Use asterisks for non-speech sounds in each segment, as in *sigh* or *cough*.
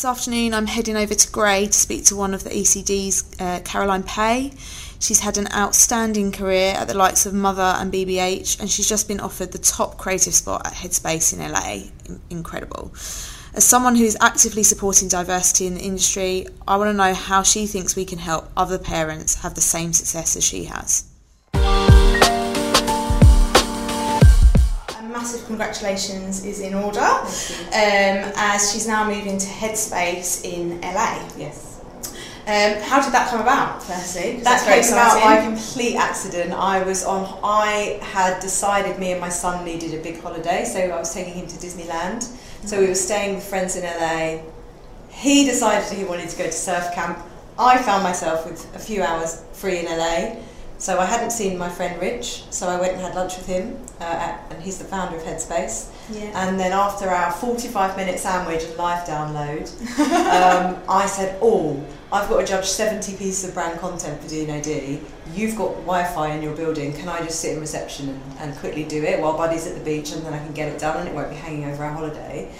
This afternoon, I'm heading over to Grey to speak to one of the ECD's, uh, Caroline Pay. She's had an outstanding career at the likes of Mother and BBH, and she's just been offered the top creative spot at Headspace in LA. In- incredible. As someone who is actively supporting diversity in the industry, I want to know how she thinks we can help other parents have the same success as she has. Massive congratulations is in order um, as she's now moving to Headspace in LA. Yes. Um, how did that come about, firstly? That came about by complete accident. I was on. I had decided me and my son needed a big holiday, so I was taking him to Disneyland. Mm-hmm. So we were staying with friends in LA. He decided he wanted to go to surf camp. I found myself with a few hours free in LA. So I hadn't seen my friend Rich, so I went and had lunch with him, uh, at, and he's the founder of Headspace. Yeah. And then after our 45 minute sandwich and live download, *laughs* um, I said, Oh, I've got to judge 70 pieces of brand content for D&AD. You've got Wi Fi in your building. Can I just sit in reception and, and quickly do it while Buddy's at the beach and then I can get it done and it won't be hanging over our holiday?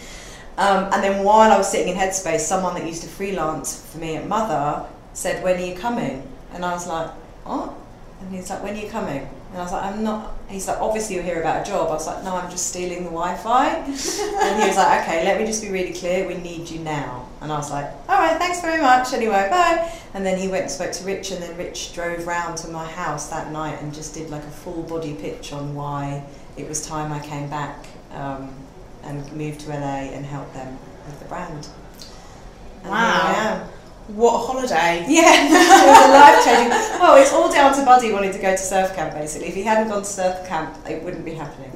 Um, and then while I was sitting in Headspace, someone that used to freelance for me at Mother said, When are you coming? And I was like, What? And he's like, when are you coming? And I was like, I'm not. He's like, obviously you'll hear about a job. I was like, no, I'm just stealing the Wi-Fi. *laughs* and he was like, okay, let me just be really clear. We need you now. And I was like, all right, thanks very much. Anyway, bye. And then he went and spoke to Rich, and then Rich drove round to my house that night and just did like a full body pitch on why it was time I came back um, and moved to LA and helped them with the brand. And wow what a holiday. Yeah, *laughs* it was a life changing. Well, it's all down to Buddy wanting to go to surf camp basically. If he hadn't gone to surf camp, it wouldn't be happening.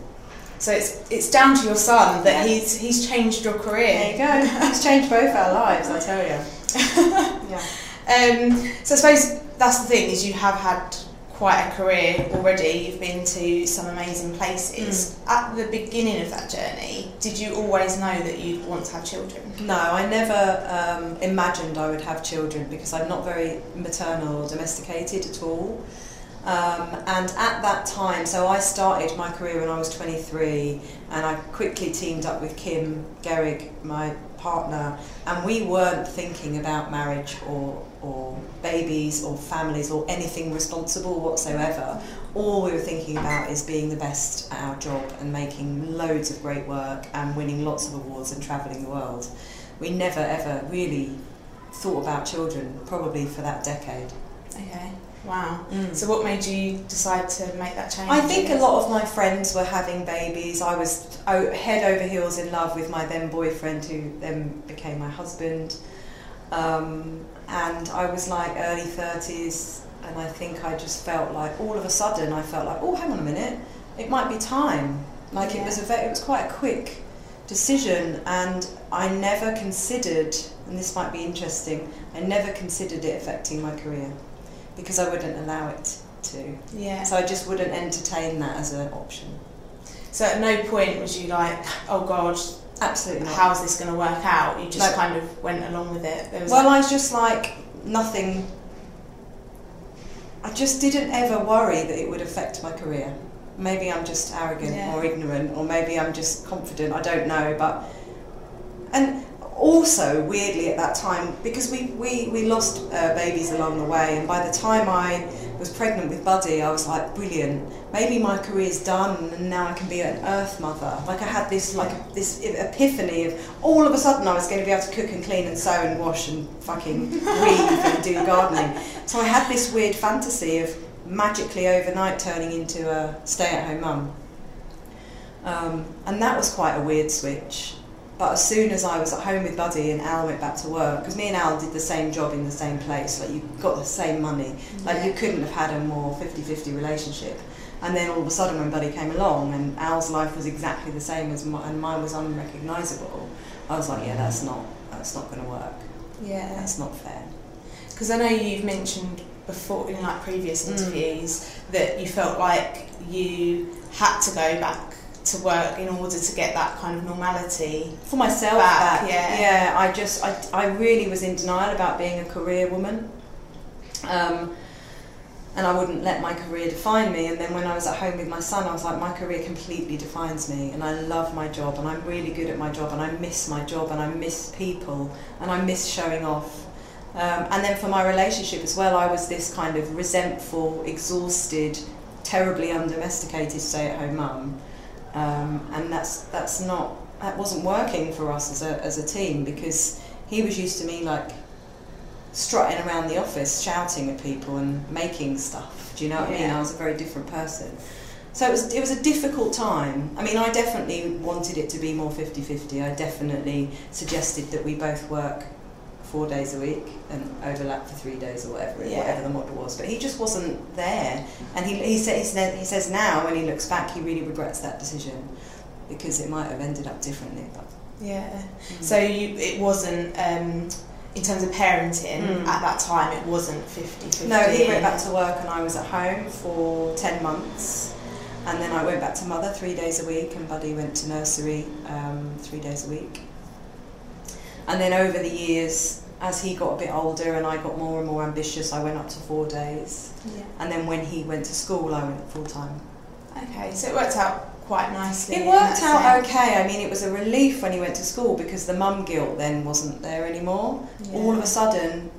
So it's it's down to your son that he's he's changed your career. There you go. *laughs* he's changed both our lives, I tell you. *laughs* yeah. Um, so I suppose that's the thing is you have had quite a career already. You've been to some amazing places. Mm. At the beginning of that journey, did you always know that you'd want to have children? No, I never um, imagined I would have children because I'm not very maternal or domesticated at all. Um, and at that time, so I started my career when I was 23, and I quickly teamed up with Kim Gehrig, my partner, and we weren't thinking about marriage or, or babies or families or anything responsible whatsoever. All we were thinking about is being the best at our job and making loads of great work and winning lots of awards and travelling the world. We never ever really thought about children, probably for that decade. Okay. Wow. Mm. So, what made you decide to make that change? I think a lot of my friends were having babies. I was head over heels in love with my then boyfriend, who then became my husband. Um, and I was like early 30s, and I think I just felt like all of a sudden I felt like, oh, hang on a minute, it might be time. Like yeah. it was a very, it was quite a quick decision, and I never considered, and this might be interesting, I never considered it affecting my career because I wouldn't allow it to. Yeah. So I just wouldn't entertain that as an option. So at no point was you like, oh God, absolutely not. How's this going to work out? You just no. kind of went along with it. well, I was just like nothing. I just didn't ever worry that it would affect my career. Maybe I'm just arrogant yeah. or ignorant, or maybe I'm just confident. I don't know, but and also weirdly at that time because we we, we lost uh, babies along the way and by the time I was pregnant with Buddy I was like brilliant. Maybe my career's done and now I can be an earth mother. Like I had this like this epiphany of all of a sudden I was going to be able to cook and clean and sew and wash and fucking weave *laughs* and do gardening. So I had this weird fantasy of magically overnight turning into a stay-at-home mum. Um, and that was quite a weird switch but as soon as I was at home with Buddy and Al went back to work, because me and Al did the same job in the same place, like you got the same money, like yeah. you couldn't have had a more 50-50 relationship. And then all of a sudden when Buddy came along and Al's life was exactly the same as mine, and mine was unrecognisable, I was like, yeah, that's not, that's not going to work. Yeah. That's not fair. Because I know you've mentioned before in like previous mm. interviews mm. that you felt like you had to go back to work in order to get that kind of normality for myself back. back. Yeah, yeah. I just I, I really was in denial about being a career woman. Um, and I wouldn't let my career define me. And then when I was at home with my son, I was like, my career completely defines me, and I love my job, and I'm really good at my job, and I miss my job, and I miss people, and I miss showing off. Um, and then for my relationship as well, I was this kind of resentful, exhausted, terribly undomesticated stay-at-home mum, um, and that's that's not that wasn't working for us as a as a team because he was used to me like strutting around the office, shouting at people and making stuff. Do you know what yeah. I mean? I was a very different person. So it was, it was a difficult time. I mean, I definitely wanted it to be more 50 50. I definitely suggested that we both work four days a week and overlap for three days or whatever, yeah. whatever the model was. But he just wasn't there. And he, he, say, he, says now, when he looks back, he really regrets that decision because it might have ended up differently. But yeah. Mm-hmm. So you, it wasn't. Um, in terms of parenting, mm. at that time it wasn't 50 50. No, he went back to work and I was at home for 10 months. And then I went back to mother three days a week, and Buddy went to nursery um, three days a week. And then over the years, as he got a bit older and I got more and more ambitious, I went up to four days. Yeah. And then when he went to school, I went full time. Okay, so it worked out quite nicely. It worked out sense. okay. I mean, it was a relief when he went to school because the mum guilt then wasn't there anymore. Yeah. All of a sudden,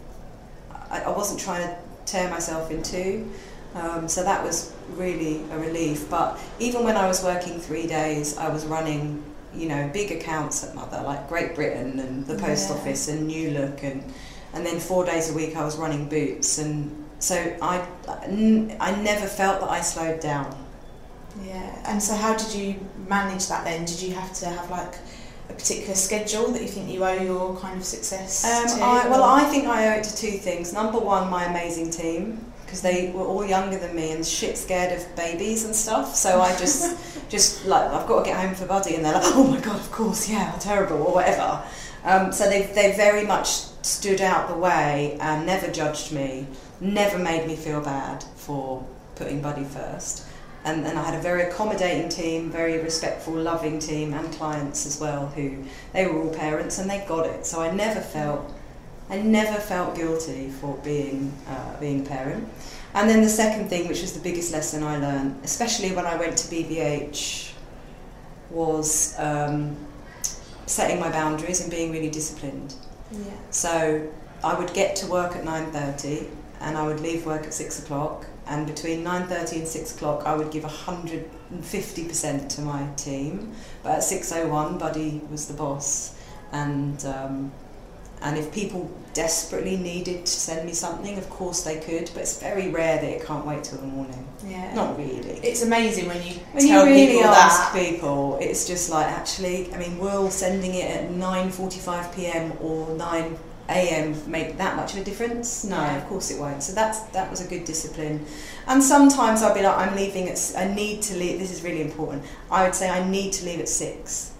I, I, wasn't trying to tear myself in two. Um, so that was really a relief. But even when I was working three days, I was running, you know, big accounts at Mother, like Great Britain and the Post yeah. Office and New Look, and and then four days a week I was running Boots, and so I I never felt that I slowed down. Yeah, and so how did you manage that then? Did you have to have like a particular schedule that you think you owe your kind of success um, to? I, well, I think I owe it to two things. Number one, my amazing team because they were all younger than me and shit scared of babies and stuff. So I just, *laughs* just like I've got to get home for Buddy, and they're like, oh my god, of course, yeah, terrible or whatever. Um, so they they very much stood out the way and never judged me, never made me feel bad for putting Buddy first and, and I had a very accommodating team, very respectful, loving team, and clients as well who they were all parents and they got it. So I never felt I never felt guilty for being uh, being a parent. And then the second thing, which was the biggest lesson I learned, especially when I went to BBH, was um, setting my boundaries and being really disciplined. Yeah. So I would get to work at nine thirty, and I would leave work at six o'clock and between 9.30 and 6 o'clock I would give 150% to my team but at 6.01 Buddy was the boss and um, and if people desperately needed to send me something of course they could but it's very rare that it can't wait till the morning yeah not really it's amazing when you when you really ask that. people it's just like actually I mean all sending it at 9.45pm or 9 AM make that much of a difference? No, yeah. of course it won't. So that's that was a good discipline. And sometimes I'll be like, I'm leaving at. I need to leave. This is really important. I would say I need to leave at six,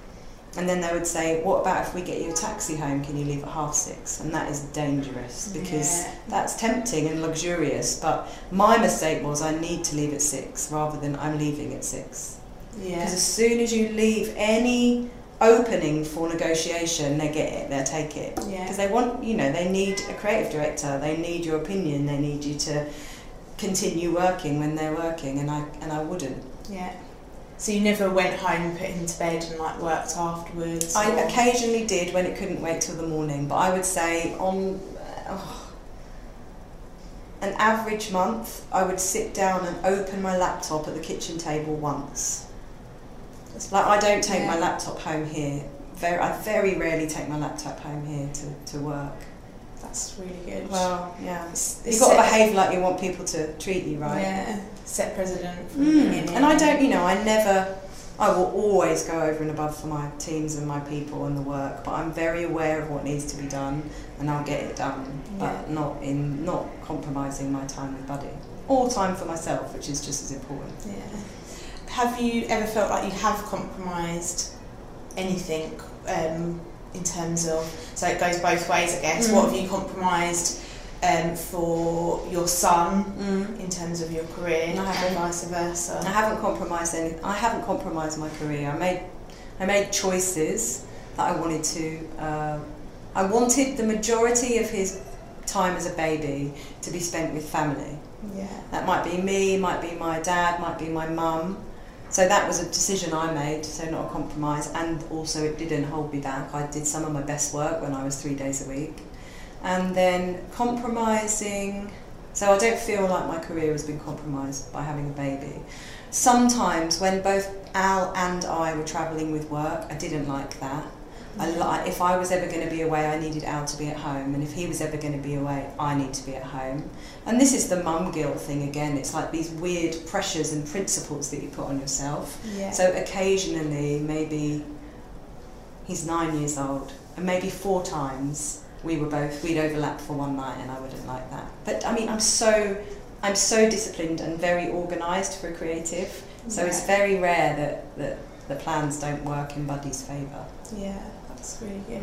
and then they would say, What about if we get you a taxi home? Can you leave at half six? And that is dangerous because yeah. that's tempting and luxurious. But my mistake was I need to leave at six rather than I'm leaving at six. Yeah. Because as soon as you leave any opening for negotiation, they get it, they'll take it. Because yeah. they want, you know, they need a creative director, they need your opinion, they need you to continue working when they're working, and I and I wouldn't. Yeah. So you never went home, put into bed, and like worked afterwards. I or? occasionally did when it couldn't wait till the morning, but I would say on. Oh, an average month, I would sit down and open my laptop at the kitchen table once like I don't take yeah. my laptop home here. Very, I very rarely take my laptop home here to, to work. That's really good. Well, yeah, it's, you've got to behave like you want people to treat you, right? Yeah, set precedent. Mm. And I don't, you know, I never. I will always go over and above for my teams and my people and the work, but I'm very aware of what needs to be done, and I'll get it done, yeah. but not in not compromising my time with Buddy or time for myself, which is just as important. Yeah have you ever felt like you have compromised anything um, in terms of so it goes both ways I guess mm. what have you compromised um, for your son mm. in terms of your career and vice versa I haven't compromised any I haven't compromised my career I made I made choices that I wanted to uh, I wanted the majority of his time as a baby to be spent with family Yeah. That might be me, might be my dad, might be my mum. So that was a decision I made, so not a compromise, and also it didn't hold me back. I did some of my best work when I was three days a week. And then compromising, so I don't feel like my career has been compromised by having a baby. Sometimes when both Al and I were travelling with work, I didn't like that. I li- if I was ever going to be away, I needed Al to be at home, and if he was ever going to be away, I need to be at home. And this is the mum guilt thing again. It's like these weird pressures and principles that you put on yourself. Yeah. So occasionally, maybe he's nine years old, and maybe four times we were both we'd overlap for one night, and I wouldn't like that. But I mean, I'm so I'm so disciplined and very organised for a creative. So it's very rare that, that the plans don't work in Buddy's favour. Yeah, that's really good.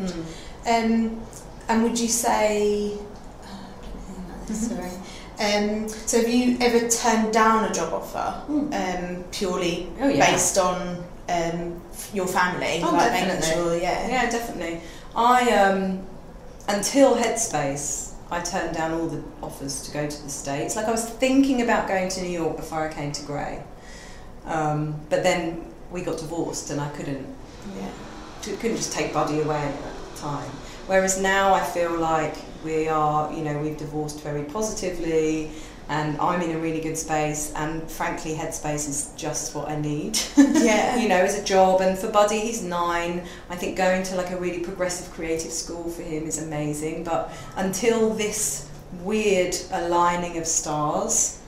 Mm. Um, and would you say, oh, I don't think about this, sorry. Um, so have you ever turned down a job offer Mm. um, purely Oh, yeah. based on um, your family? Oh, like definitely. sure, yeah. Yeah, definitely. I um, until Headspace, I turned down all the offers to go to the States. Like I was thinking about going to New York before I came to Grey, um, but then we got divorced and I couldn't Yeah. Couldn't just take Buddy away at the time. Whereas now I feel like we are, you know, we've divorced very positively, and I'm in a really good space. And frankly, Headspace is just what I need. *laughs* Yeah. you know, as a job. And for Buddy, he's nine. I think going to like a really progressive creative school for him is amazing. But until this weird aligning of stars,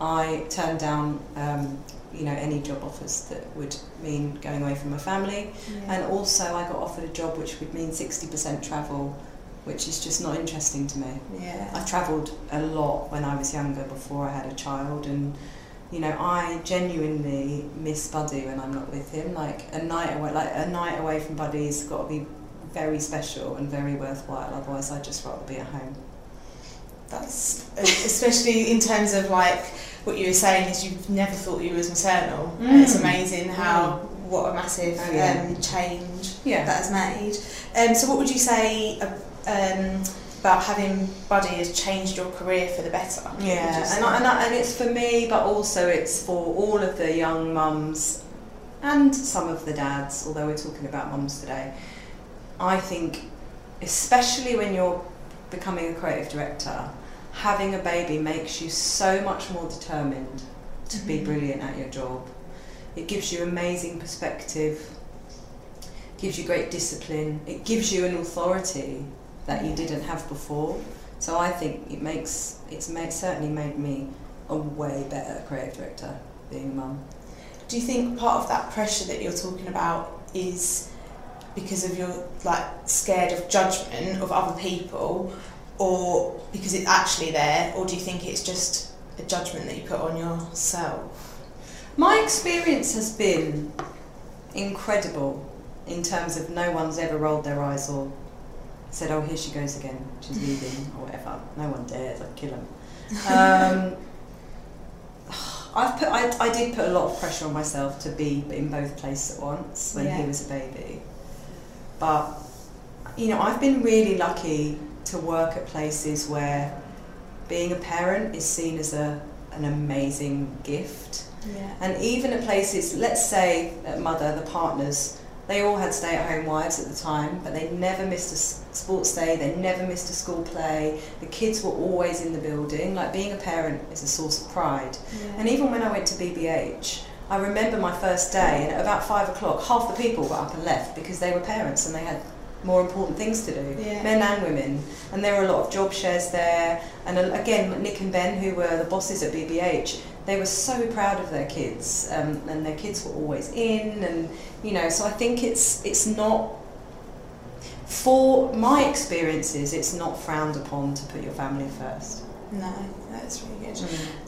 I turned down, um, you know, any job offers that would mean going away from my family. Yeah. And also, I got offered a job which would mean 60% travel, which is just not interesting to me. yeah. I've travelled a lot when I was younger before I had a child, and you know, I genuinely miss Buddy when I'm not with him. Like a night away, like a night away from Buddy's got to be very special and very worthwhile. Otherwise, I'd just rather be at home. That's especially in terms of like what you were saying is you've never thought you was maternal. And Mm. it's amazing how what a massive Oh, yeah. um, change Yeah. that has made. Um, so what would you say um, about having Buddy has changed your career for the better? What would you Yeah, and, I, and, I, and it's for me, but also it's for all of the young mums and some of the dads, although we're talking about mums today. I think, especially when you're becoming a creative director, having a baby makes you so much more determined to be Mhm. brilliant at your job. It gives you amazing perspective, gives you great discipline, it gives you an authority that you didn't have before. So I think it makes it's made, certainly made me a way better creative director being a mum. Do you think part of that pressure that you're talking about is because of your like scared of judgment of other people, or because it's actually there, or do you think it's just a judgment that you put on yourself? My experience has been incredible in terms of no one's ever rolled their eyes or said, "Oh, here she goes again. She's *laughs* leaving or whatever." No one dares. I'd kill them. Um, I've put. I, I did put a lot of pressure on myself to be in both places at once when Yeah. he was a baby, but you know, I've been really lucky to work at places where being a parent is seen as a an amazing gift. Yeah. And even at places, let's say at Mother, the partners, they all had stay at home wives at the time, but they never missed a sports day, they never missed a school play. The kids were always in the building. Like being a parent is a source of pride. And even when I went to BBH, I remember my first day, and at about five o'clock, half the people got up and left because they were parents and they had more important things to do, Yeah. men and women. And there were a lot of job shares there. And uh, again, Nick and Ben, who were the bosses at BBH, they were so proud of their kids, um, and their kids were always in. And you know, so I think it's it's not. For my experiences, it's not frowned upon to put your family first. No, that's really good.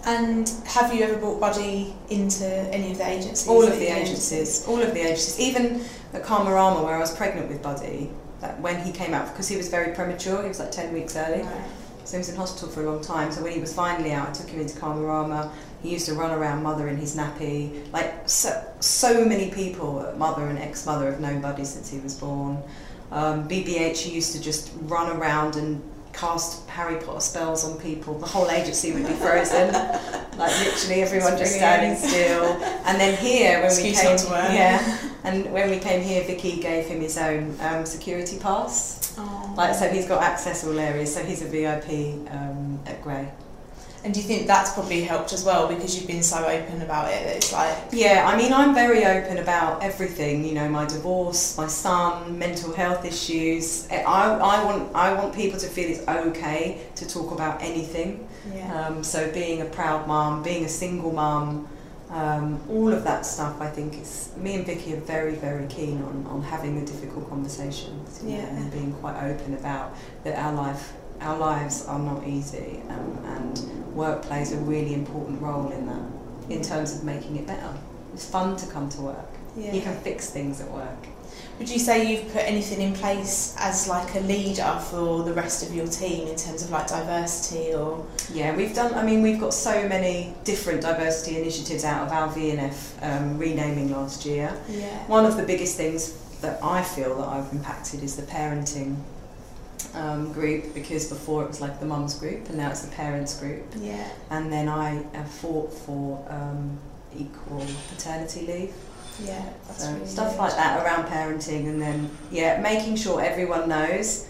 And have you ever brought Buddy into any of the agencies? All of the agencies, all of the agencies, even at Karmarama where I was pregnant with Buddy, that when he came out, because he was very premature, he was like 10 weeks early, Right. so he was in hospital for a long time. So when he was finally out, I took him into Karmarama. He used to run around Mother in his nappy. Like so, so many people Mother and ex-Mother have known Buddy since he was born. Um, BBH, he used to just run around and cast Harry Potter spells on people, the whole agency would be frozen. *laughs* like literally everyone just standing still. And then here when Excuse we came, not to wear. yeah, and when we came here, Vicky gave him his own um, security pass. Oh. Like so, he's got access all areas. So he's a VIP um, at Grey. And do you think that's probably helped as well because you've been so open about it it's like Yeah, I mean, I'm very open about everything. You know, my divorce, my son, mental health issues. I, I want I want people to feel it's okay to talk about anything. yeah. Um, so being a proud mum, being a single mum, um, all of that stuff. I think is me and Vicky are very very keen on, on having the difficult conversations. know, Yeah. and being quite open about that our life. Our lives are not easy, um, and work plays a really important role in that, in terms of making it better. It's fun to come to work. yeah. You can fix things at work. Would you say you've put anything in place as like a leader for the rest of your team in terms of like diversity or Yeah, we've done. I mean, we've got so many different diversity initiatives out of our VNF um, renaming last year. yeah One of the biggest things that I feel that I've impacted is the parenting um, group because before it was like the mums group and now it's the parents group. yeah And then I have fought for um, equal paternity leave. Yeah that's So really stuff like that around parenting, and then yeah, making sure everyone knows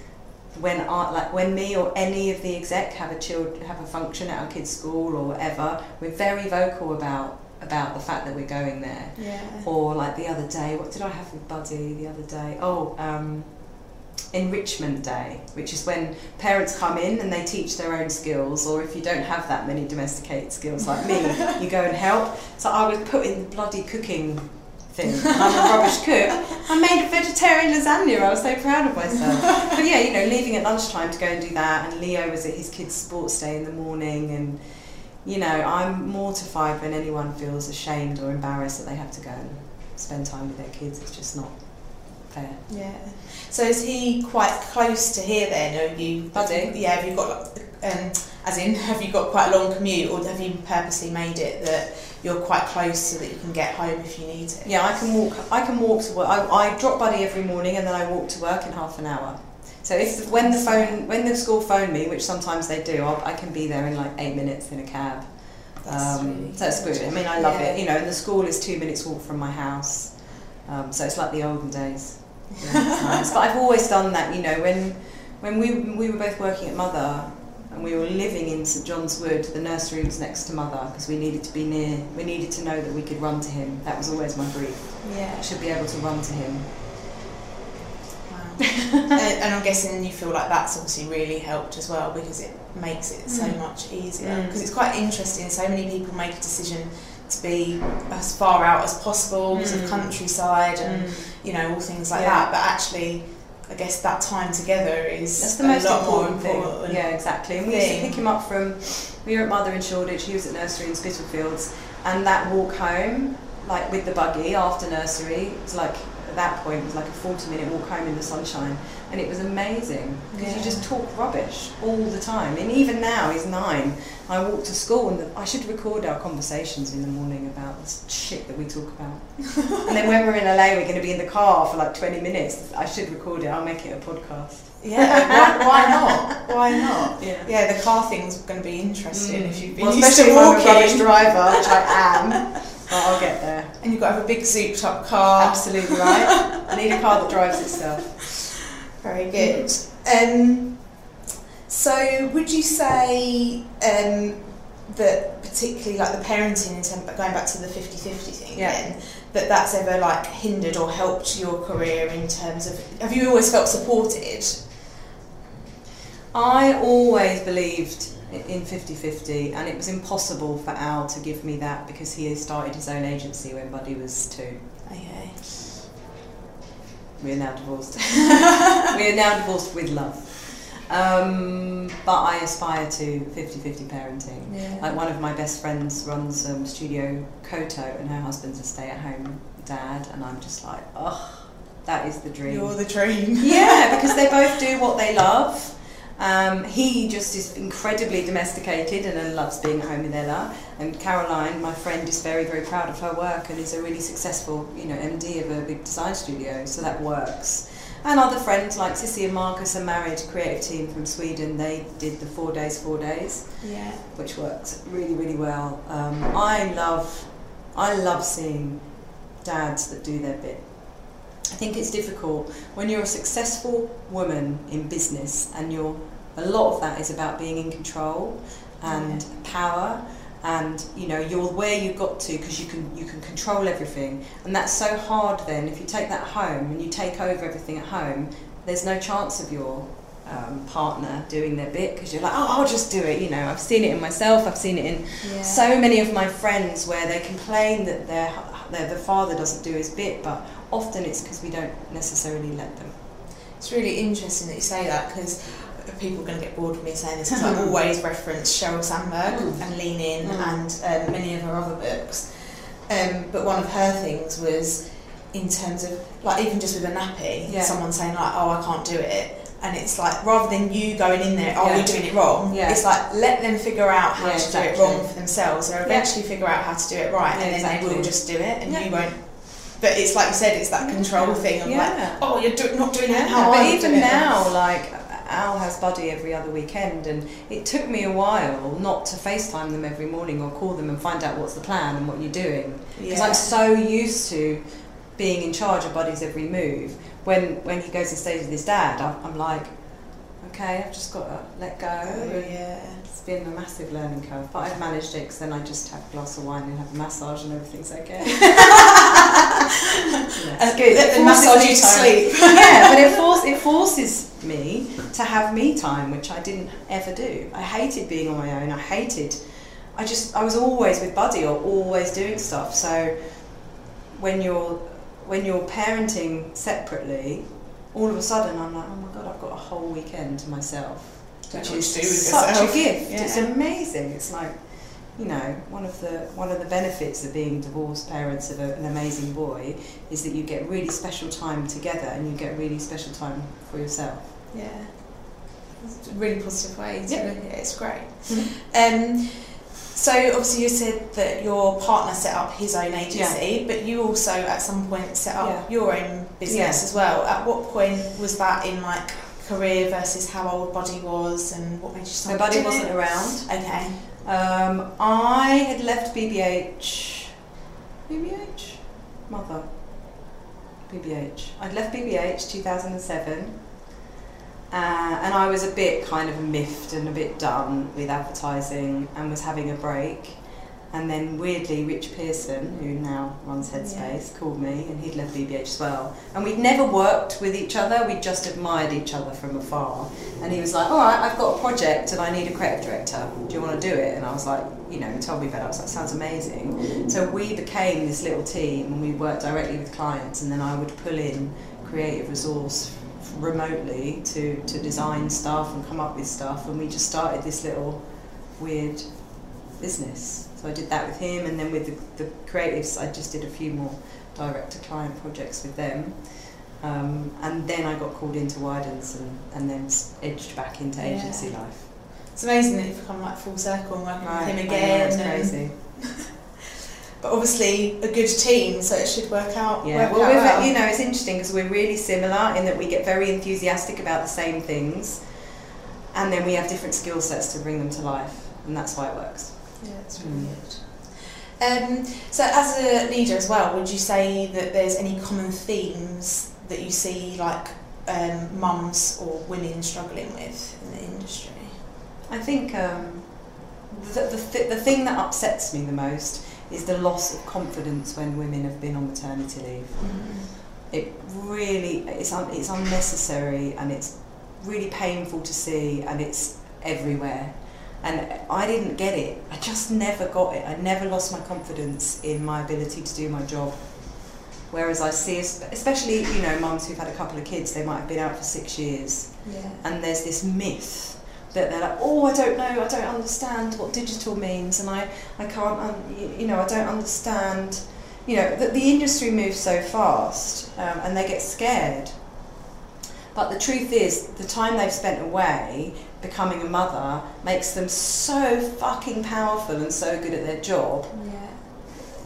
when I, like when me or any of the exec have a child have a function at our kids' school or whatever, we're very vocal about about the fact that we're going there. yeah Or like the other day, what did I have with Buddy the other day? Oh, um, enrichment day, which is when parents come in and they teach their own skills, or if you don't have that many domesticated skills like me, *laughs* you go and help. So I was put in the bloody cooking thing. I'm a rubbish cook. I made a vegetarian lasagna. I was so proud of myself. But yeah, you know, leaving at lunchtime to go and do that. And Leo was at his kids' sports day in the morning, and you know, I'm mortified when anyone feels ashamed or embarrassed that they have to go and spend time with their kids. It's just not fair. yeah so is he quite close to here then or you Buddy? yeah have you got um, as in have you got quite a long commute or have you purposely made it that you're quite close so that you can get home if you need to Yeah, I can walk. I can walk to work. I, I drop Buddy every morning, and then I walk to work in half an hour. So if when the phone when the school phone me, which sometimes they do, I'll, I can be there in like eight minutes in a cab. That's Um, really so it's good. I mean, I love Yeah. it. You know, and the school is two minutes walk from my house. Um, so it's like the olden days. Yeah, *laughs* nice. But I've always done that. You know, when when we we were both working at Mother and we were living in St John's Wood, the nursery was next to Mother because we needed to be near. We needed to know that we could run to him. That was always my brief. yeah I should be able to run to him. Wow. *laughs* and, and I'm guessing you feel like that's obviously really helped as well because it makes it so Mm. much easier. Mm. Because it's quite interesting. So many people make a decision to be as far out as possible Mm. of countryside and you know all things like Yeah. that. But actually, I guess that time together is That's the a most more important thing. Yeah, exactly. And we used to pick him up from. We were at Mother in Shoreditch. He was at nursery in Spitalfields, and that walk home, like with the buggy after nursery, it was like at that point it was like a forty-minute walk home in the sunshine, and it was amazing because Yeah. you just talk rubbish all the time. And even now, he's nine. I walk to school, and the, I should record our conversations in the morning about the shit that we talk about. *laughs* and then when we're in LA, we're going to be in the car for like twenty minutes. I should record it. I'll make it a podcast. Yeah, why, why not? Why not? *laughs* Yeah. Yeah, the car thing's going to be interesting Mm. if you've been Well, especially if I'm a rubbish driver, which I am. *laughs* But I'll get there. And you've got to have a big souped up car. Absolutely right. I need a car that drives itself. Very good. Um, so, would you say um, that particularly like the parenting, in terms, going back to the 50-50 thing Yeah. again, that that's ever like hindered or helped your career in terms of, have you always felt supported? I always believed in 50-50 and it was impossible for Al to give me that because he started his own agency when Buddy was two. Okay. We are now divorced. *laughs* we are now divorced with love. Um, but I aspire to 50-50 parenting. Yeah. Like one of my best friends runs um, Studio Koto, and her husband's a stay-at-home dad, and I'm just like, oh, that is the dream. You're the dream. yeah, *laughs* because they both do what they love. Um, he just is incredibly domesticated and loves being at home with Ella. And Caroline, my friend, is very, very proud of her work and is a really successful, you know, MD of a big design studio. So that works. And other friends like Sissy and Marcus, a married creative team from Sweden, they did the four days, four days, Yeah. which works really, really well. Um, I love, I love seeing dads that do their bit. I think it's difficult. When you're a successful woman in business and you're a lot of that is about being in control and power and you know you're where you got to because you can you can control everything. And that's so hard then. If you take that home and you take over everything at home there's no chance of your um, partner doing their bit because you're like oh I'll just do it you know. I've seen it in myself. I've seen it in Yeah. so many of my friends where they complain that their, their the father doesn't do his bit but often it's because we don't necessarily let them It's really interesting that you say that because people are going to get bored with me saying this because I *laughs* always reference Sheryl Sandberg Mm. and Lean In Mm. and um, many of her other books. Um, but one of her things was in terms of like even just with a nappy, Yeah. someone saying like, "Oh, I can't do it." And it's like rather than you going in there, oh, Yeah. we're doing it wrong. Yeah. It's like let them figure out how to do it wrong for themselves. They'll eventually figure out how to do it right, and then they exactly. will just do it, and you won't. But it's like you said, it's that control thing of like, Yeah. oh, you're do- not doing it Yeah, how but even it. now, like Al has Buddy every other weekend, and it took me a while not to FaceTime them every morning or call them and find out what's the plan and what you're doing because Yeah. I'm so used to being in charge of Buddy's every move. When when he goes and stays with his dad, I'm, I'm like, okay, I've just got to let go. Oh, yeah. It's been a massive learning curve, but I've managed it because then I just have a glass of wine and have a massage and everything's okay. That's good. Them forces massage you to sleep. *laughs* yeah, but it, *laughs* force, it forces me to have me time, which I didn't ever do. I hated being on my own. I hated. I just I was always with Buddy or always doing stuff. So when you're when you're parenting separately, all of a sudden I'm like, oh my god, I've got a whole weekend to myself, Don't which is to do with such yourself. a gift. It's amazing. It's like you know one of the one of the benefits of being divorced parents of a, an amazing boy is that you get really special time together and you get really special time for yourself. Yeah. It's a really positive way to Yeah. look at it. It's great. Mhm. Um, so obviously you said that your partner set up his own agency, but you also at some point set up Yeah. your own business Yeah. as well. At what point was that in like career versus how old Buddy was and what made you So start Buddy doing wasn't it? around. Okay. Um, I had left BBH. BBH? Mother. BBH. I'd left BBH 2007. Uh, and I was a bit kind of miffed and a bit done with advertising and was having a break. And then weirdly, Rich Pearson, who now runs Headspace, called me and he'd left BBH as well. And we'd never worked with each other, we just admired each other from afar. And he was like, All right, I've got a project and I need a creative director. Do you want to do it? And I was like, You know, he told me about it. I was like, Sounds amazing. So we became this little team and we worked directly with clients. And then I would pull in creative resource remotely to, to design stuff and come up with stuff. And we just started this little weird business. So I did that with him, and then with the, the creatives, I just did a few more direct to client projects with them. Um, and then I got called into Wiedens and, and then edged back into Yeah. agency life. It's amazing that you've come like full circle and working with him I know, again. it's crazy. *laughs* but obviously a good team, so it should work out. Yeah, work well, out well. you know, it's interesting because we're really similar in that we get very enthusiastic about the same things, and then we have different skill sets to bring them to life, and that's why it works. Yeah, it's really Mm. good. Um, so, as a leader as well, would you say that there's any common themes that you see, like um, mums or women struggling with in the industry? I think um, the, the, th- the thing that upsets me the most is the loss of confidence when women have been on maternity leave. Mm-hmm. It really it's un, it's unnecessary and it's really painful to see and it's everywhere. And I didn't get it. I just never got it. I never lost my confidence in my ability to do my job. Whereas I see, especially you know, mums who've had a couple of kids, they might have been out for six years, Yeah. and there's this myth that they're like, oh, I don't know, I don't understand what digital means, and I, I can't, un- you, you know, I don't understand, you know, that the industry moves so fast, um, and they get scared. But the truth is, the time they've spent away becoming a mother makes them so fucking powerful and so good at their job. Yeah.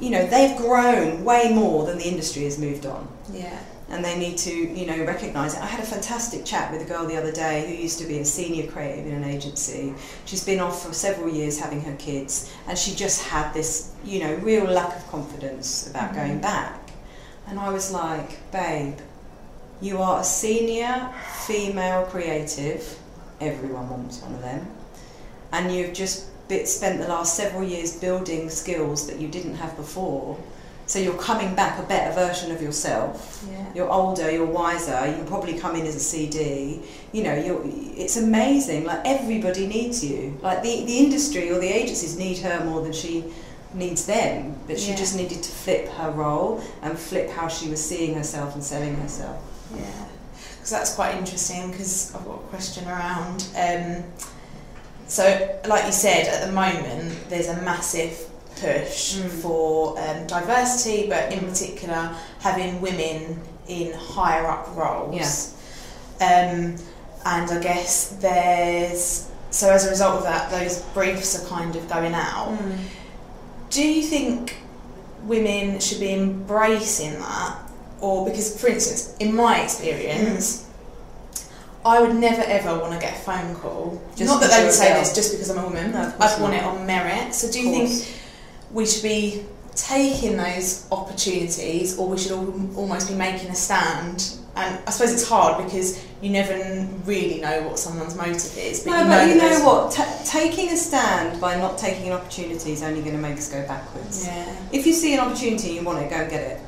You know, they've grown way more than the industry has moved on. Yeah. And they need to, you know, recognise it. I had a fantastic chat with a girl the other day who used to be a senior creative in an agency. She's been off for several years having her kids, and she just had this, you know, real lack of confidence about Mhm. going back. And I was like, babe, you are a senior female creative. Everyone wants one of them, and you've just bit, spent the last several years building skills that you didn't have before. So you're coming back a better version of yourself Yeah. you're older, you're wiser, you can probably come in as a CD. You know, you're, it's amazing. Like everybody needs you. Like the, the industry or the agencies need her more than she needs them. But she Yeah. just needed to flip her role and flip how she was seeing herself and selling herself. Yeah, because that's quite interesting. Because I've got a question around. Um, so, like you said, at the moment there's a massive push Mm. for um, diversity, but in particular having women in higher up roles. Um, and I guess there's so as a result of that, those briefs are kind of going out. Do you think women should be embracing that? Or because, for instance, in my experience, I would never ever want to get a phone call. Just not that they would say girl. this just because I'm a woman. No, I'd want it on merit. So do you think we should be taking those opportunities or we should al- almost be making a stand? And I suppose it's hard because you never really know what someone's motive is. But No, you know but you know what? Ta taking a stand by not taking an opportunity is only going to make us go backwards. Yeah, If you see an opportunity and you want it, go and get it.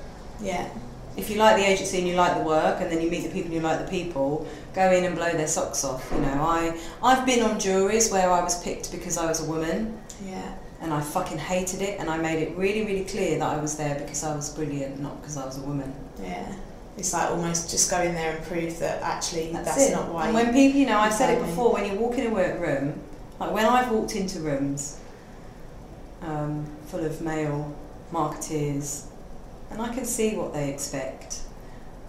yeah, if you like the agency and you like the work and then you meet the people and you like the people go in and blow their socks off you know i i've been on juries where i was picked because i was a woman yeah. And i fucking hated it and i made it really really clear that i was there because i was brilliant not because i was a woman. Yeah, it's like almost just go in there and prove that actually that's, it. not why. and when people you know i've said it before when you walk in a work room like when i've walked into rooms um, full of male marketeers and i can see what they expect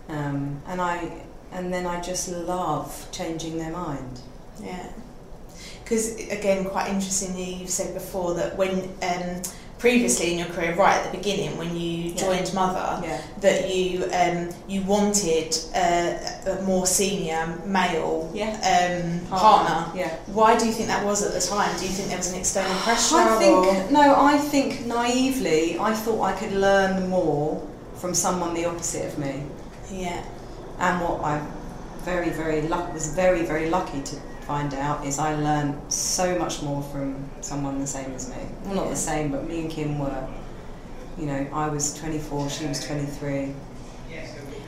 um, and i and then i just love changing their mind. Yeah, because again, quite interestingly, you've said before that when um, previously in your career, right at the beginning, when you Yeah. joined Mother, yeah that you um, you wanted uh, a more senior male yeah um, partner. yeah Why do you think that was at the time? Do you think there was an external pressure? I or? think no. I think naively, I thought I could learn more from someone the opposite of me, Yeah, and what I very very luck was very very lucky to find out is I learned so much more from someone the same as me. Well, not the same, but me and Kim were. You know, I was 24, she was 23,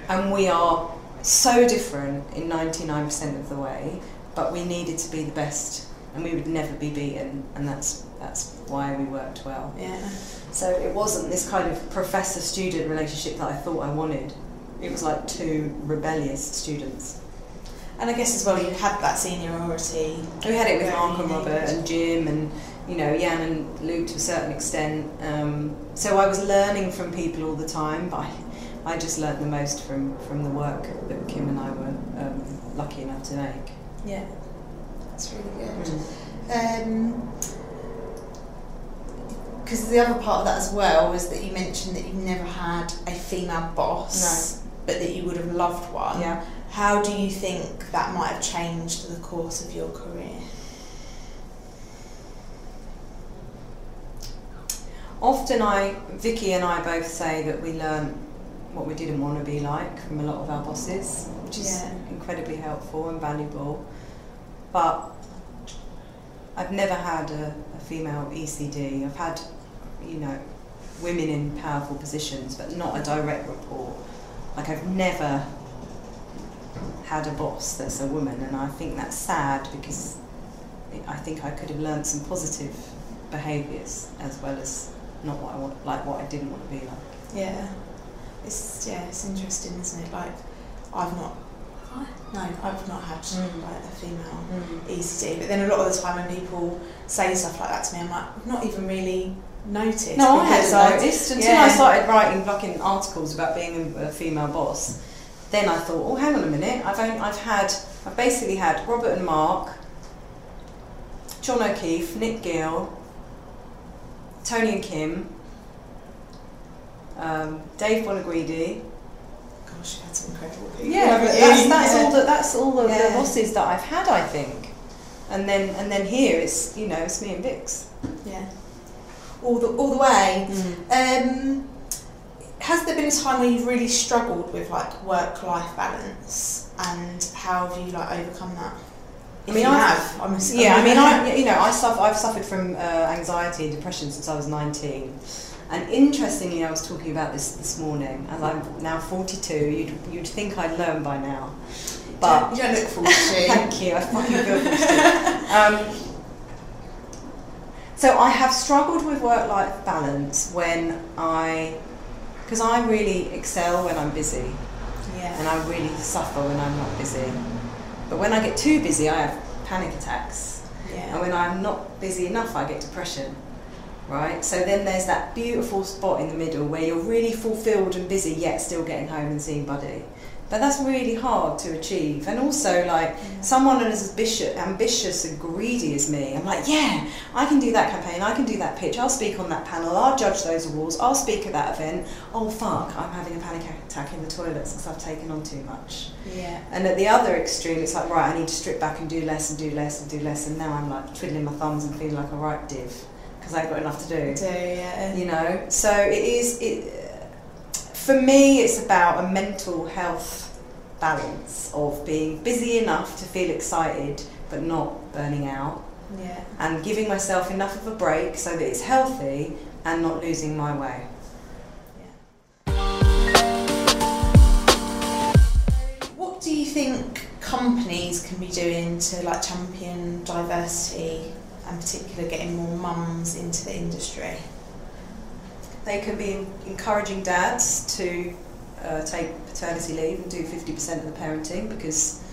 and we are so different in 99% of the way, but we needed to be the best, and we would never be beaten, and that's that's why we worked well. yeah, So it wasn't this kind of professor-student relationship that I thought I wanted. It was like two rebellious students. And I guess as well you had that seniority. We had it with Mark and Robert and Jim and you know Jan and Luke to a certain extent. Um, so I was learning from people all the time, but I, I just learnt the most from, from the work that Kim and I were um, lucky enough to make. Yeah, that's really good. Mm. Because the other part of that as well was that you mentioned that you never had a female boss, but that you would have loved one. Yeah. How do you think that might have changed the course of your career? Often I, Vicky and I both say that we learn what we didn't want to be like from a lot of our bosses, which is Yeah. incredibly helpful and valuable. But I've never had a, a female ECD. I've had, you know, women in powerful positions, but not a direct report. Like I've never had a boss that's a woman, and I think that's sad because I think I could have learned some positive behaviours as well as not what I want, like what I didn't want to be like. Yeah, it's yeah, it's interesting, isn't it? Like, I've not, no, I've not had Mm. like a female ECD, but then a lot of the time when people say stuff like that to me, I'm like, I've not even really noticed. No, I because hadn't noticed until I started writing fucking articles about being a, a female boss. Then I thought, oh, hang on a minute. I've only, I've had, I've basically had Robert and Mark, John O'Keefe, Nick Gill, Tony and Kim, um, Dave Buonaguidi, Gosh, you had some incredible people. Yeah, that's, that's Yeah. all the that's all of Yeah. the bosses that I've had, I think. And then and then here it's you know it's me and Vix. Yeah. All the all the way. Um, has there been a time where you've really struggled with like work life balance, and how have you like overcome that? I mean, I- have. I'm. Yeah, I mean, I you know I suffer, I've suffered from uh, anxiety and depression since I was nineteen. And interestingly, I was talking about this this morning, as I'm now 42. You'd, you'd think I'd learn by now, but you don't look forty. *laughs* Thank you. I fucking feel fortunate. um, so I have struggled with work-life balance when I, because I really excel when I'm busy, yeah. and I really suffer when I'm not busy. But when I get too busy, I have panic attacks, and when I'm not busy enough, I get depression. Right. So then there's that beautiful spot in the middle where you're really fulfilled and busy, yet still getting home and seeing Buddy. But that's really hard to achieve. And also, like, someone as ambitious, ambitious and greedy as me, I'm like, yeah, I can do that campaign, I can do that pitch, I'll speak on that panel, I'll judge those awards, I'll speak at that event. Oh fuck, I'm having a panic attack in the toilets because I've taken on too much. Yeah. And at the other extreme, it's like, right, I need to strip back and do less and do less and do less. And now I'm like twiddling my thumbs and feeling like a right div because I've got enough to do. Do yeah. You know, so it is. It, for me, it's about a mental health balance of being busy enough to feel excited but not burning out, Yeah. and giving myself enough of a break so that it's healthy and not losing my way. What do you think companies can be doing to like champion diversity and particularly getting more mums into the industry? They can be encouraging dads to uh, take paternity leave and do 50% of the parenting because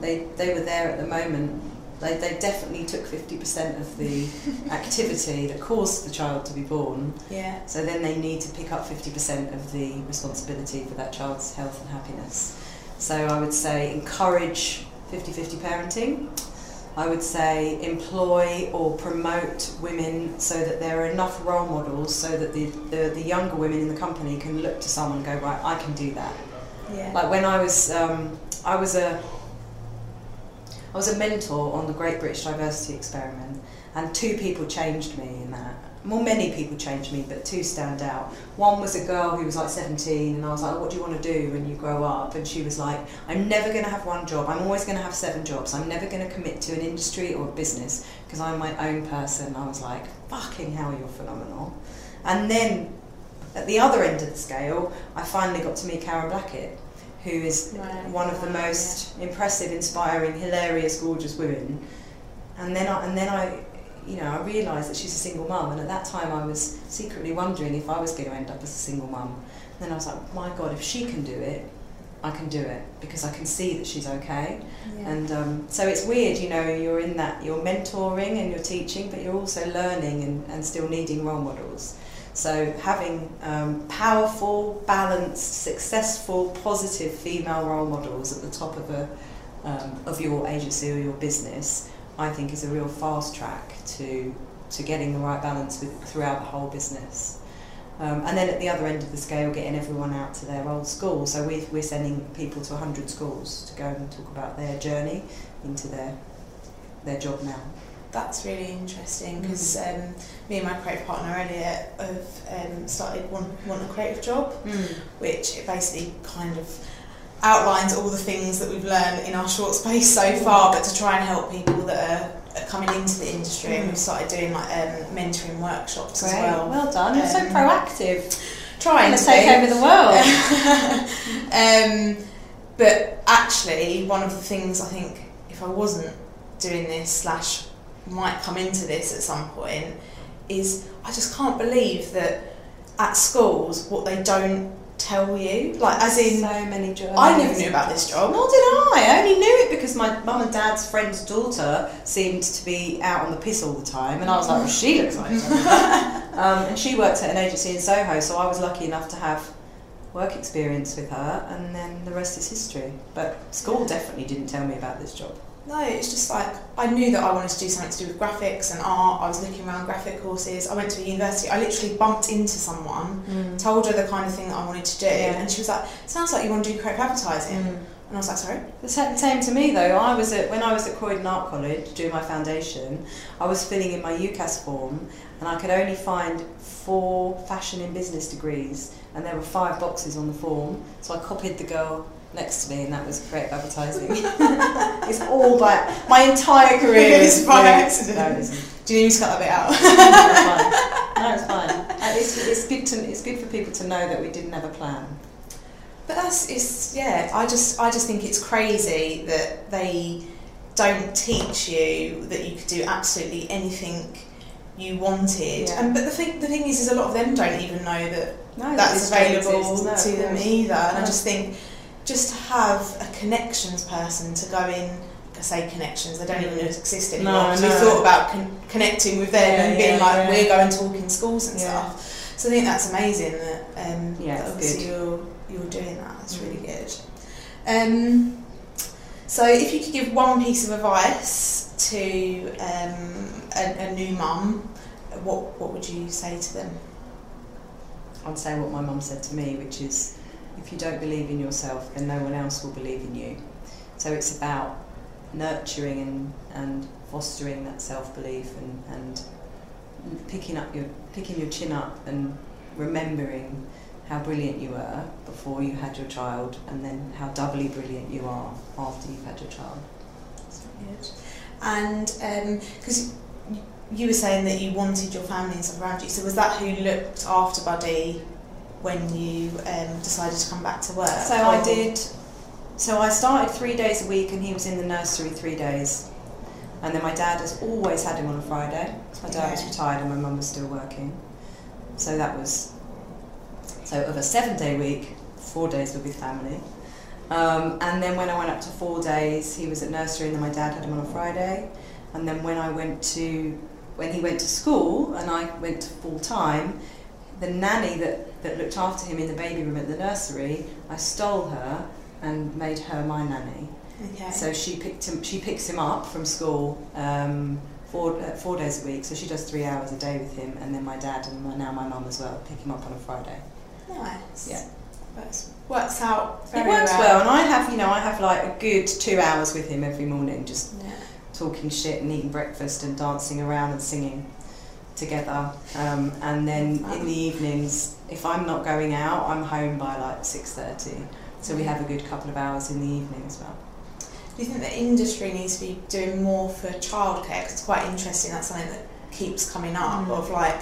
they, they were there at the moment. They, they definitely took 50% of the *laughs* activity that caused the child to be born. Yeah. So then they need to pick up 50% of the responsibility for that child's health and happiness. So I would say encourage 50 50 parenting. I would say employ or promote women so that there are enough role models so that the, the, the younger women in the company can look to someone and go, right, I can do that. Yeah. Like when I was, um, I was a, I was a mentor on the Great British Diversity Experiment, and two people changed me in that. Well, many people changed me, but two stand out. One was a girl who was like 17, and I was like, "What do you want to do when you grow up?" And she was like, "I'm never going to have one job. I'm always going to have seven jobs. I'm never going to commit to an industry or a business because I'm my own person." I was like, "Fucking hell, you're phenomenal." And then at the other end of the scale, I finally got to meet Karen Blackett, who is Right. one of the oh, Wow, most impressive, inspiring, hilarious, gorgeous women. And then I, and then I, you know, I realised that she's a single mum, and at that time I was secretly wondering if I was going to end up as a single mum. And then I was like, my God, if she can do it, I can do it because I can see that she's okay. Yeah. And um, so it's weird, you know, you're in that, you're mentoring and you're teaching, but you're also learning and, and still needing role models. So having um, powerful, balanced, successful, positive female role models at the top of a um, of your agency or your business, I think is a real fast track to to getting the right balance with throughout the whole business. Um, and then at the other end of the scale, getting everyone out to their old school. So we, we're sending people to 100 schools to go and talk about their journey into their their job now. That's really interesting because um, me and my creative partner Elliot have um, started one want a creative job, which it basically kind of outlines all the things that we've learned in our short space so far, but to try and help people that are, are coming into the industry. And we've started doing like um, mentoring workshops as well. Well done. You're so Um, proactive. Trying to take over the world. *laughs* um, but actually, one of the things I think, if I wasn't doing this, slash, might come into this at some point, is I just can't believe that at schools, what they don't tell you, like, as in, so many jobs. I never knew about this job. Nor did I. I only knew it because my mum and dad's friend's daughter seemed to be out on the piss all the time, and I was like, well, she looks like *laughs* um, and she worked at an agency in Soho, so I was lucky enough to have work experience with her, and then the rest is history. But school definitely didn't tell me about this job. No, it's just like I knew that I wanted to do something to do with graphics and art. I was looking around graphic courses. I went to a university. I literally bumped into someone, Mm. told her the kind of thing that I wanted to do, Yeah. and she was like, "Sounds like you want to do creative advertising." Mm. And I was like, "Sorry." The sa- same to me though. I was at when I was at Croydon Art College doing my foundation. I was filling in my UCAS form, and I could only find four fashion and business degrees, and there were five boxes on the form. So I copied the girl next to me, and that was creative advertising. *laughs* it's all by my entire career is by accident. No. Do you need to cut that bit out? No, it's fine. No, it's fine. It's, it's good to it's good for people to know that we didn't have a plan. But that's it's yeah. I just I just think it's crazy that they don't teach you that you could do absolutely anything you wanted. Yeah. And but the thing the thing is, is a lot of them don't even know that No, that's available. No, to them either. And I just think just to have a connections person to go in. I say connections; they don't even exist anymore. No, no. we thought about con- connecting with them Yeah, and being yeah, like, yeah. we're going to talk in schools and stuff. So I think that's amazing that, um, Yeah, that obviously good. you're you're doing that. That's really Mm. good. Um, so if you could give one piece of advice to um, a, a new mum, what what would you say to them? I'd say what my mum said to me, which is if you don't believe in yourself, then no one else will believe in you. So it's about nurturing and, and fostering that self belief and, and picking up your picking your chin up and remembering how brilliant you were before you had your child and then how doubly brilliant you are after you've had your child. And um, because you were saying that you wanted your family and stuff around you, so was that who looked after Buddy when you um, decided to come back to work? So I did. So I started three days a week, and he was in the nursery three days. And then my dad has always had him on a Friday. my dad was retired, and my mum was still working. So that was. So of a seven-day week, four days would be family. Um, and then when I went up to four days, he was at nursery, and then my dad had him on a Friday. And then when I went to, when he went to school, and I went to full time, the nanny that, that looked after him in the baby room at the nursery, I stole her and made her my nanny. Okay. So she picked him. She picks him up from school um, four uh, four days a week. So she does three hours a day with him, and then my dad and my, now my mum as well pick him up on a Friday. nice. Yeah. Works, works out very it works well. and I have you know I have like a good two hours with him every morning, just Yeah. talking shit and eating breakfast and dancing around and singing together. Um, and then in the evenings, if I'm not going out, I'm home by like six thirty. So we have a good couple of hours in the evening as well. Do you think the industry needs to be doing more for childcare? 'Cause it's quite interesting. That's something that keeps coming up. Mm. Of like,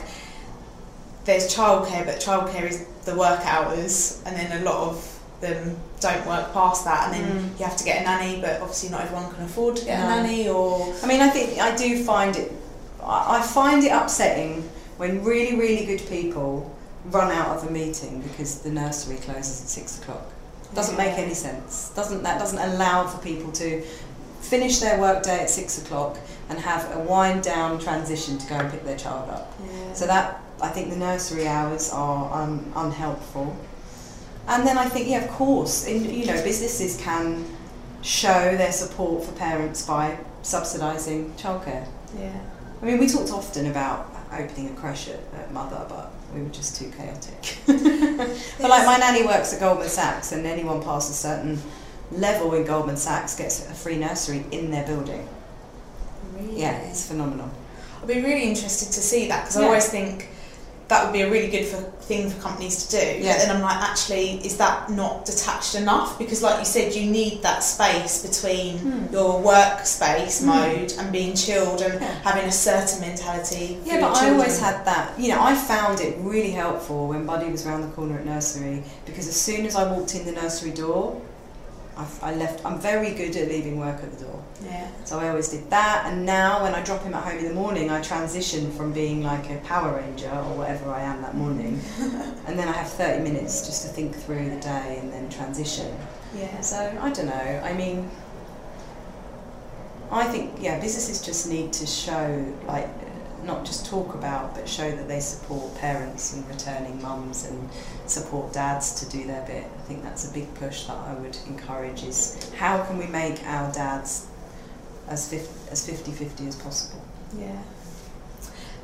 there's childcare, but childcare is the work hours, and then a lot of them don't work past that, and then Mm. you have to get a nanny. But obviously, not everyone can afford to get No. a nanny. Or I mean, I think I do find it. I I find it upsetting when really, really good people run out of a meeting because the nursery closes at six o'clock. Doesn't make any sense. Doesn't that doesn't allow for people to finish their work day at six o'clock and have a wind down transition to go and pick their child up. Yeah. So that I think the nursery hours are um, unhelpful. And then I think, yeah, of course, in, you know, businesses can show their support for parents by subsidising childcare. yeah. I mean, we talked often about opening a creche at, at Mother, but we were just too chaotic. *laughs* but like my nanny works at Goldman Sachs, and anyone past a certain level in Goldman Sachs gets a free nursery in their building. Really? Yeah, it's phenomenal. I'd be really interested to see that because I always think that would be a really good for, thing for companies to do. Yeah. But then I'm like, actually, is that not detached enough? Because, like you said, you need that space between Hmm. your workspace Hmm. mode and being chilled and Yeah. having a certain mentality. Yeah, but I always had that. You know, I found it really helpful when Buddy was around the corner at nursery because as soon as I walked in the nursery door, I, I left. I'm very good at leaving work at the door. Yeah. So I always did that, and now when I drop him at home in the morning, I transition from being like a Power Ranger or whatever I am that morning, *laughs* and then I have 30 minutes just to think through the day and then transition. Yeah. So I don't know. I mean, I think yeah, businesses just need to show like not just talk about, but show that they support parents and returning mums and support dads to do their bit. I think that's a big push that I would encourage. Is how can we make our dads as 50, as 50-50 as possible. Yeah.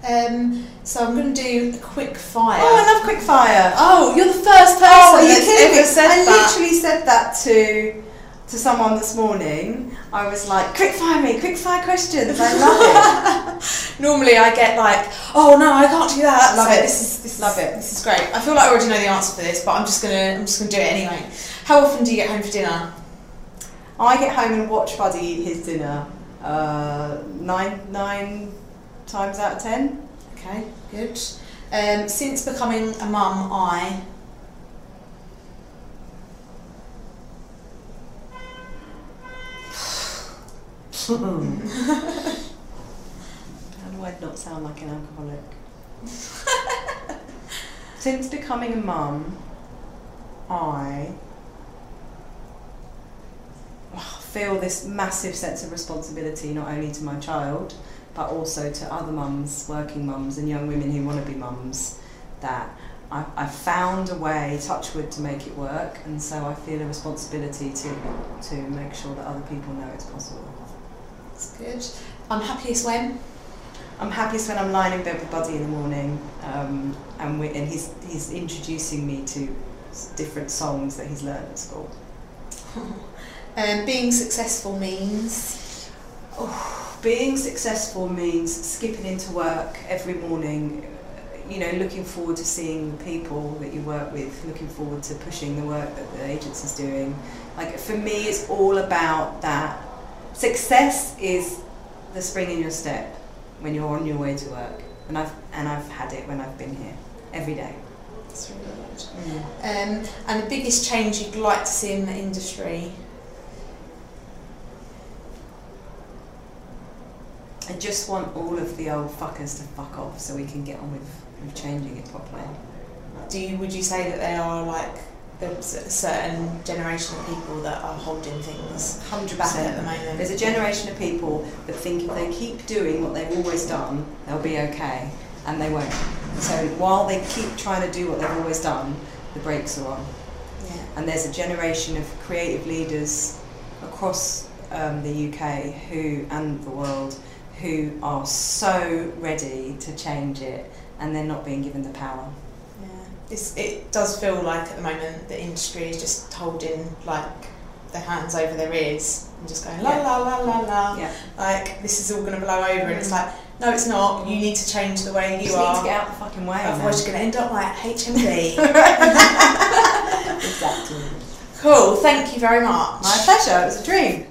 Um, so I'm going to do a quick fire. Oh, I love quick fire. Oh, you're the first person Oh, that's ever said I that. literally said that to to someone this morning. I was like, quick fire me, quick fire questions. I love it. *laughs* Normally I get like, oh no, I can't do that. Love So it. This is this Love is, it. This is great. I feel like I already know the answer for this, but I'm just gonna I'm just gonna do it anyway. How often do you get home for dinner? I get home and watch Buddy eat his dinner uh, nine nine times out of ten. Okay, good. Um, since becoming a mum, I How do I not sound like an alcoholic? *laughs* Since becoming a mum, I feel this massive sense of responsibility not only to my child but also to other mums, working mums, and young women who want to be mums. That I, I've found a way, touch wood, to make it work, and so I feel a responsibility to to make sure that other people know it's possible. That's good. I'm happiest when I'm happiest when I'm lying in bed with Buddy in the morning, um, and, we, and he's he's introducing me to different songs that he's learned at school. *laughs* um, being successful means Being successful means skipping into work every morning, uh, you know, looking forward to seeing the people that you work with, looking forward to pushing the work that the agency's doing. Like for me, it's all about that. Success is the spring in your step when you're on your way to work, and I've and I've had it when I've been here every day. that's really good. Um, and the biggest change you'd like to see in the industry. I just want all of the old fuckers to fuck off so we can get on with, with changing it properly. Do you would you say that they are like a c- certain generation of people that are holding things Hundred back at the moment? There's a generation of people that think if they keep doing what they've always done, they'll be okay, and they won't. So while they keep trying to do what they've always done, the brakes are on. yeah. And there's a generation of creative leaders across um, the UK who and the world who are so ready to change it, and they're not being given the power. It's, it does feel like at the moment the industry is just holding like their hands over their ears and just going la Yeah. la la la la. Yeah. Like this is all going to blow over, and it's mm. like no, it's not. You need to change the way You you are. need to get out the fucking way. Otherwise, you're going to end up like HMV. *laughs* *laughs* exactly. cool. Thank you very much. My pleasure. It was a dream.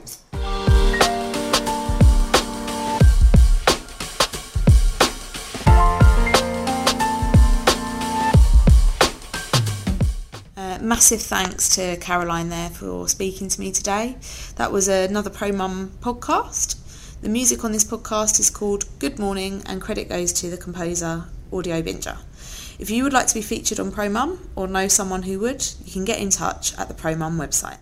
Massive thanks to Caroline there for speaking to me today. That was another Pro Mum podcast. The music on this podcast is called Good Morning and credit goes to the composer Audio Binger. If you would like to be featured on Pro Mum or know someone who would, you can get in touch at the Pro Mum website.